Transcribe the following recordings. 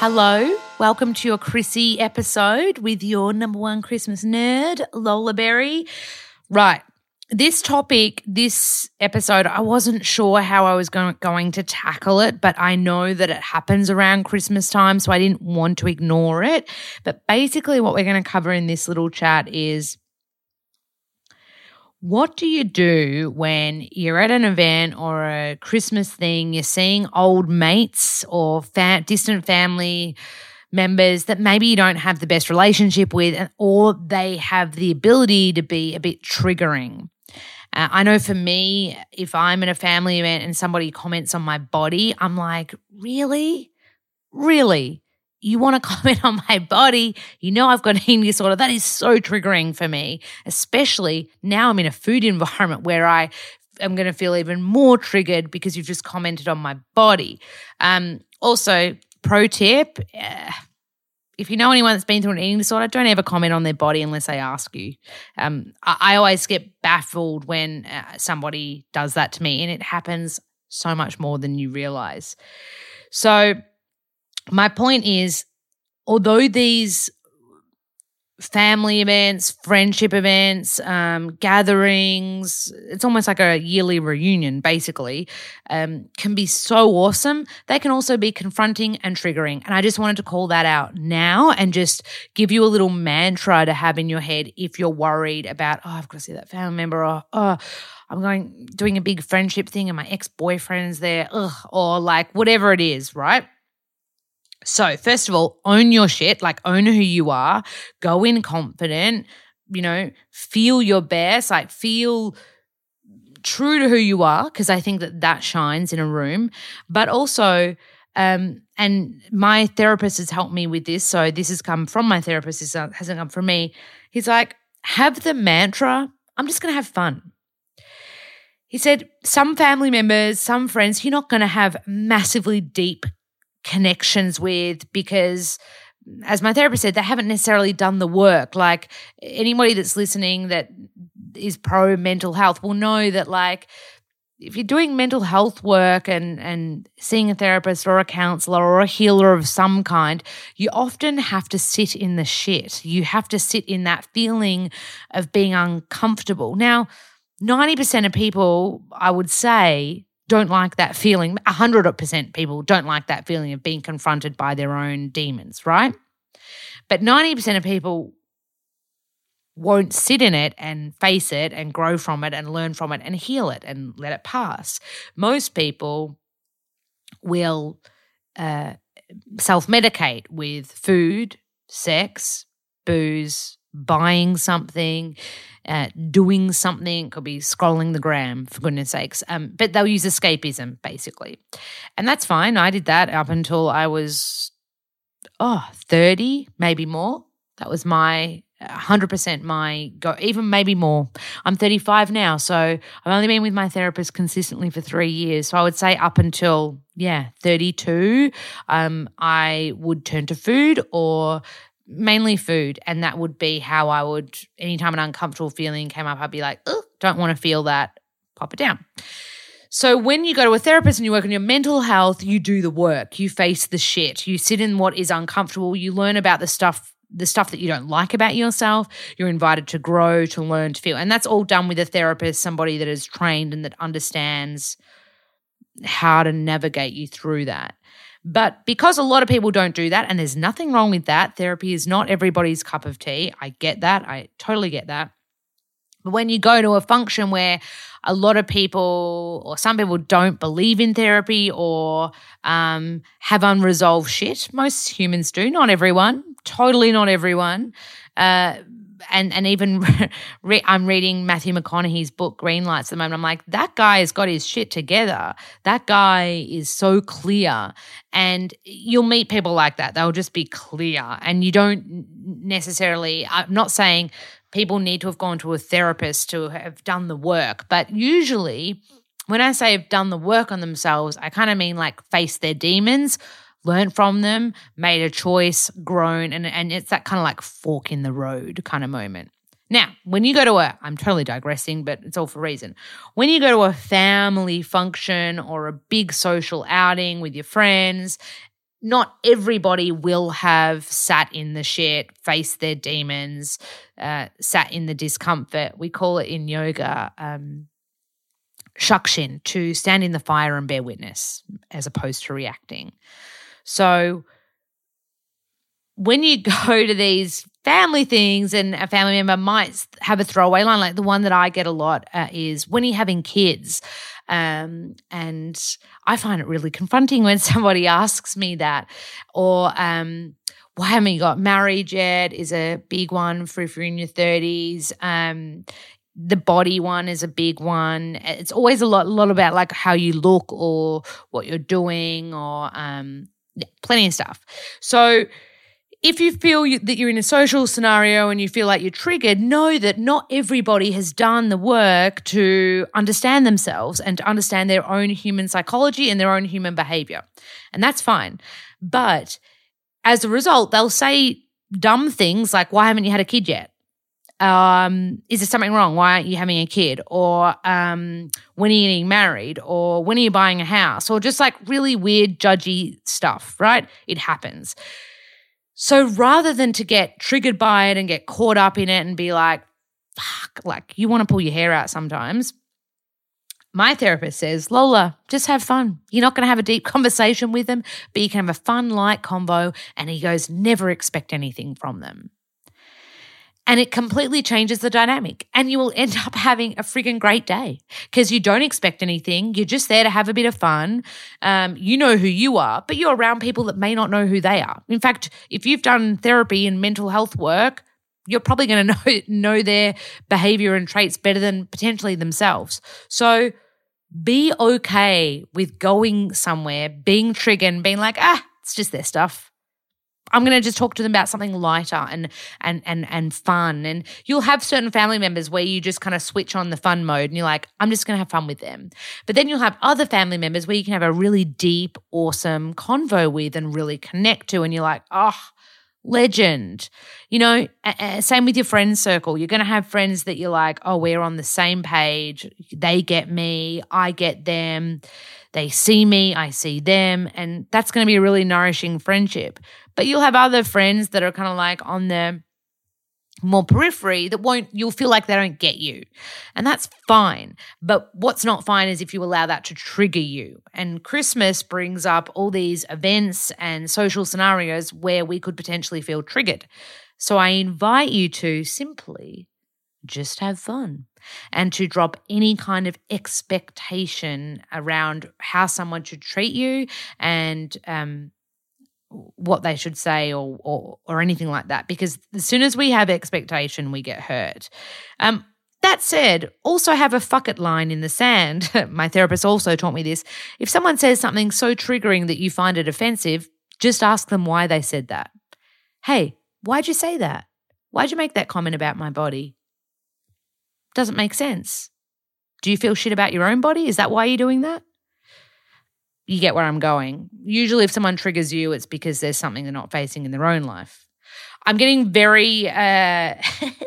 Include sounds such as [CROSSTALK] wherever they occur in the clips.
Hello, welcome to your Chrissy episode with your number one Christmas nerd, Lola Berry. Right, this topic, this episode, I wasn't sure how I was going, going to tackle it, but I know that it happens around Christmas time, so I didn't want to ignore it. But basically, what we're going to cover in this little chat is what do you do when you're at an event or a Christmas thing, you're seeing old mates or fa- distant family members that maybe you don't have the best relationship with, or they have the ability to be a bit triggering? Uh, I know for me, if I'm in a family event and somebody comments on my body, I'm like, really? Really? You want to [LAUGHS] comment on my body, you know I've got an eating disorder. That is so triggering for me, especially now I'm in a food environment where I am going to feel even more triggered because you've just commented on my body. Um, also, pro tip. Uh, if you know anyone that's been through an eating disorder, don't ever comment on their body unless they ask you. Um, I, I, always get baffled when uh, somebody does that to me, and it happens so much more than you realize. So, my point is, although these family events, friendship events, um, gatherings, it's almost like a yearly reunion, basically, um, can be so awesome. They can also be confronting and triggering. And I just wanted to call that out now and just give you a little mantra to have in your head if you're worried about, oh, I've got to see that family member, or, oh, I'm going doing a big friendship thing and my ex boyfriend's there, ugh, or like whatever it is, right? So, first of all, own your shit, like own who you are, go in confident, you know, feel your best, like feel true to who you are, because I think that that shines in a room. But also, um, and my therapist has helped me with this. So, this has come from my therapist, this hasn't come from me. He's like, have the mantra, I'm just going to have fun. He said, some family members, some friends, you're not going to have massively deep connections with because as my therapist said, they haven't necessarily done the work. Like anybody that's listening that is pro mental health will know that like if you're doing mental health work and and seeing a therapist or a counselor or a healer of some kind, you often have to sit in the shit. You have to sit in that feeling of being uncomfortable. Now, 90% of people, I would say, don't like that feeling. 100% people don't like that feeling of being confronted by their own demons, right? But 90% of people won't sit in it and face it and grow from it and learn from it and heal it and let it pass. Most people will uh, self medicate with food, sex, booze, buying something, uh, doing something, could be scrolling the gram, for goodness sakes. Um, but they'll use escapism, basically. And that's fine. I did that up until I was, oh, 30, maybe more. That was my 100% my go, even maybe more. I'm 35 now, so I've only been with my therapist consistently for three years. So I would say up until, yeah, 32, um, I would turn to food or mainly food. And that would be how I would, anytime an uncomfortable feeling came up, I'd be like, oh, don't want to feel that, pop it down. So when you go to a therapist and you work on your mental health, you do the work. You face the shit. You sit in what is uncomfortable. You learn about the stuff the stuff that you don't like about yourself. You're invited to grow, to learn, to feel. And that's all done with a therapist, somebody that is trained and that understands how to navigate you through that. But because a lot of people don't do that, and there's nothing wrong with that, therapy is not everybody's cup of tea. I get that. I totally get that. But when you go to a function where a lot of people or some people don't believe in therapy or um, have unresolved shit, most humans do, not everyone, totally not everyone. Uh, and and even [LAUGHS] re- I'm reading Matthew McConaughey's book Green Lights at the moment. I'm like, that guy has got his shit together. That guy is so clear, and you'll meet people like that. They'll just be clear, and you don't necessarily. I'm not saying people need to have gone to a therapist to have done the work, but usually. When I say have done the work on themselves, I kind of mean like face their demons, learned from them, made a choice, grown, and, and it's that kind of like fork in the road kind of moment. Now, when you go to a, I'm totally digressing, but it's all for reason. When you go to a family function or a big social outing with your friends, not everybody will have sat in the shit, faced their demons, uh, sat in the discomfort. We call it in yoga um, shakshin, to stand in the fire and bear witness as opposed to reacting. So when you [LAUGHS] go to these family things and a family member might have a throwaway line, like the one that I get a lot uh, is when are you're having kids. Um, and I find it really confronting when [LAUGHS] somebody asks me that. Or, um, why haven't you got married yet? Is a big one for if you're in your 30s. Um, the body one is a big one. It's always a lot, a lot about like how you look or what you're doing or um, yeah, plenty of stuff. So if you feel you, that you're in a social scenario and you feel like you're triggered, know that not everybody has done the work to understand themselves and to understand their own human psychology and their own human behavior. And that's fine. But as a result, they'll say dumb things like, Why haven't you had a kid yet? Um, is there something wrong? Why aren't you having a kid? Or um, when are you getting married? Or when are you buying a house? Or just like really weird, judgy stuff, right? It happens. So rather than to get triggered by it and get caught up in it and be like, fuck, like you want to pull your hair out sometimes, my therapist says, Lola, just have fun. You're not going to have a deep [LAUGHS] conversation with them, but you can have a fun, light convo. And he goes, never expect anything from them and it completely changes the dynamic. And you will end up having a frigging great day because you don't expect anything. You're just there to have a bit of fun. Um, you know who you are, but you're around people that may not know who they are. In fact, if you've done therapy and mental health work, you're probably going [LAUGHS] to know know their behavior and traits better than potentially themselves. So be okay with going somewhere, being triggered, and being like, ah, it's just their stuff I'm going to just talk to them about something lighter and and and and fun. And you'll have certain family members where you just kind of switch on the fun mode and you're like, I'm just going to have fun with them. But then you'll have other family members where you can have a really deep, awesome convo with and really connect to, and you're like, oh, legend. You know, same with your friend circle. You're going to have friends that you're like, oh, we're on the same page. They get me, I get them. They see me, I see them. And that's going to be a really nourishing friendship. But you'll have other friends that are kind of like on the more periphery that won't you'll feel like they don't get you. And that's fine. But what's not fine is if you allow that to trigger you. And christmas brings up all these events and social scenarios where we could potentially feel triggered. So i invite you to simply just have fun and to drop any kind of expectation around how someone should treat you and um, what they should say or, or or anything like that because as soon as we have expectation we get hurt. Um that said also have a fuck it line in the sand. [LAUGHS] My therapist also taught me this. If someone says something so triggering that you find it offensive just ask them why they said that. Hey why'd you say that? Why'd you make that comment about my body? Doesn't make sense. Do you feel shit about your own body? Is that why you're doing that you get where I'm going. Usually, if someone triggers you, it's because there's something they're not facing in their own life. I'm getting very uh,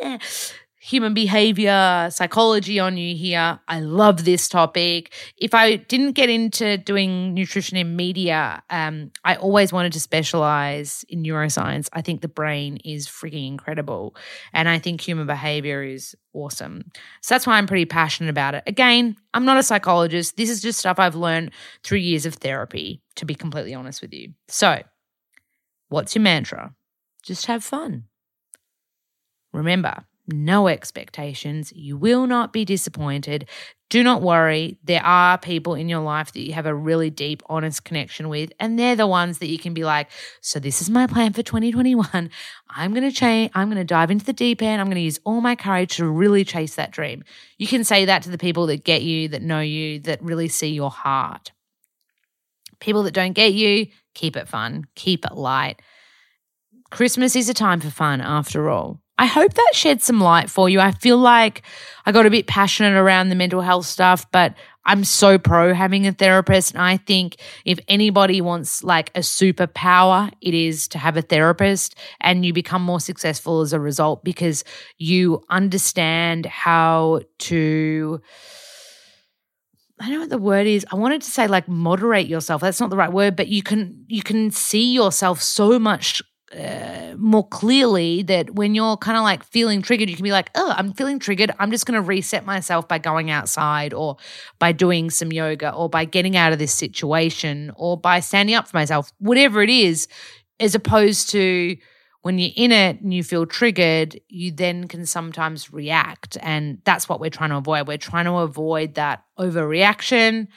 [LAUGHS] human behavior, psychology on you here. I love this topic. If I didn't get into doing nutrition in media, um, I always wanted to specialize in neuroscience. I think the brain is freaking incredible. And I think human behavior is awesome. So that's why I'm pretty passionate about it. Again, I'm not a psychologist. This is just stuff I've learned through years of therapy, to be completely honest with you. So, what's your mantra? Just have fun. Remember, no expectations. You will not be disappointed. Do not worry. There are people in your life that you have a really deep, honest connection with, and they're the ones that you can be like, So, this is my plan for 2021. I'm going to change, I'm going to dive into the deep end. I'm going to use all my courage to really chase that dream. You can say that to the people that get you, that know you, that really see your heart. People that don't get you, keep it fun, keep it light. Christmas is a time for fun after all. I hope that shed some light for you. I feel like I got a bit passionate around the mental health stuff, but I'm so pro having a therapist. And I think if anybody wants like a superpower, it is to have a therapist and you become more successful as a result because you understand how to I don't know what the word is. I wanted to say like moderate yourself. That's not the right word, but you can you can see yourself so much uh, more clearly that when you're kind of like feeling triggered, you can be like, oh, I'm feeling triggered. I'm just going to reset myself by going outside or by doing some yoga or by getting out of this situation or by standing up for myself, whatever it is, as opposed to when you're in it and you feel triggered, you then can sometimes react. And that's what we're trying to avoid. We're trying to avoid that overreaction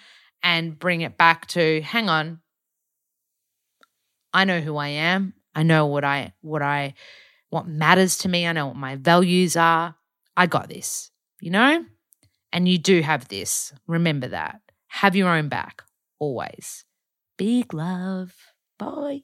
and bring it back to hang on. I know who I am. I know what I what I what matters to me. I know what my values are. I got this, you know? And you do have this. Remember that. Have your own back always. Big love. Bye.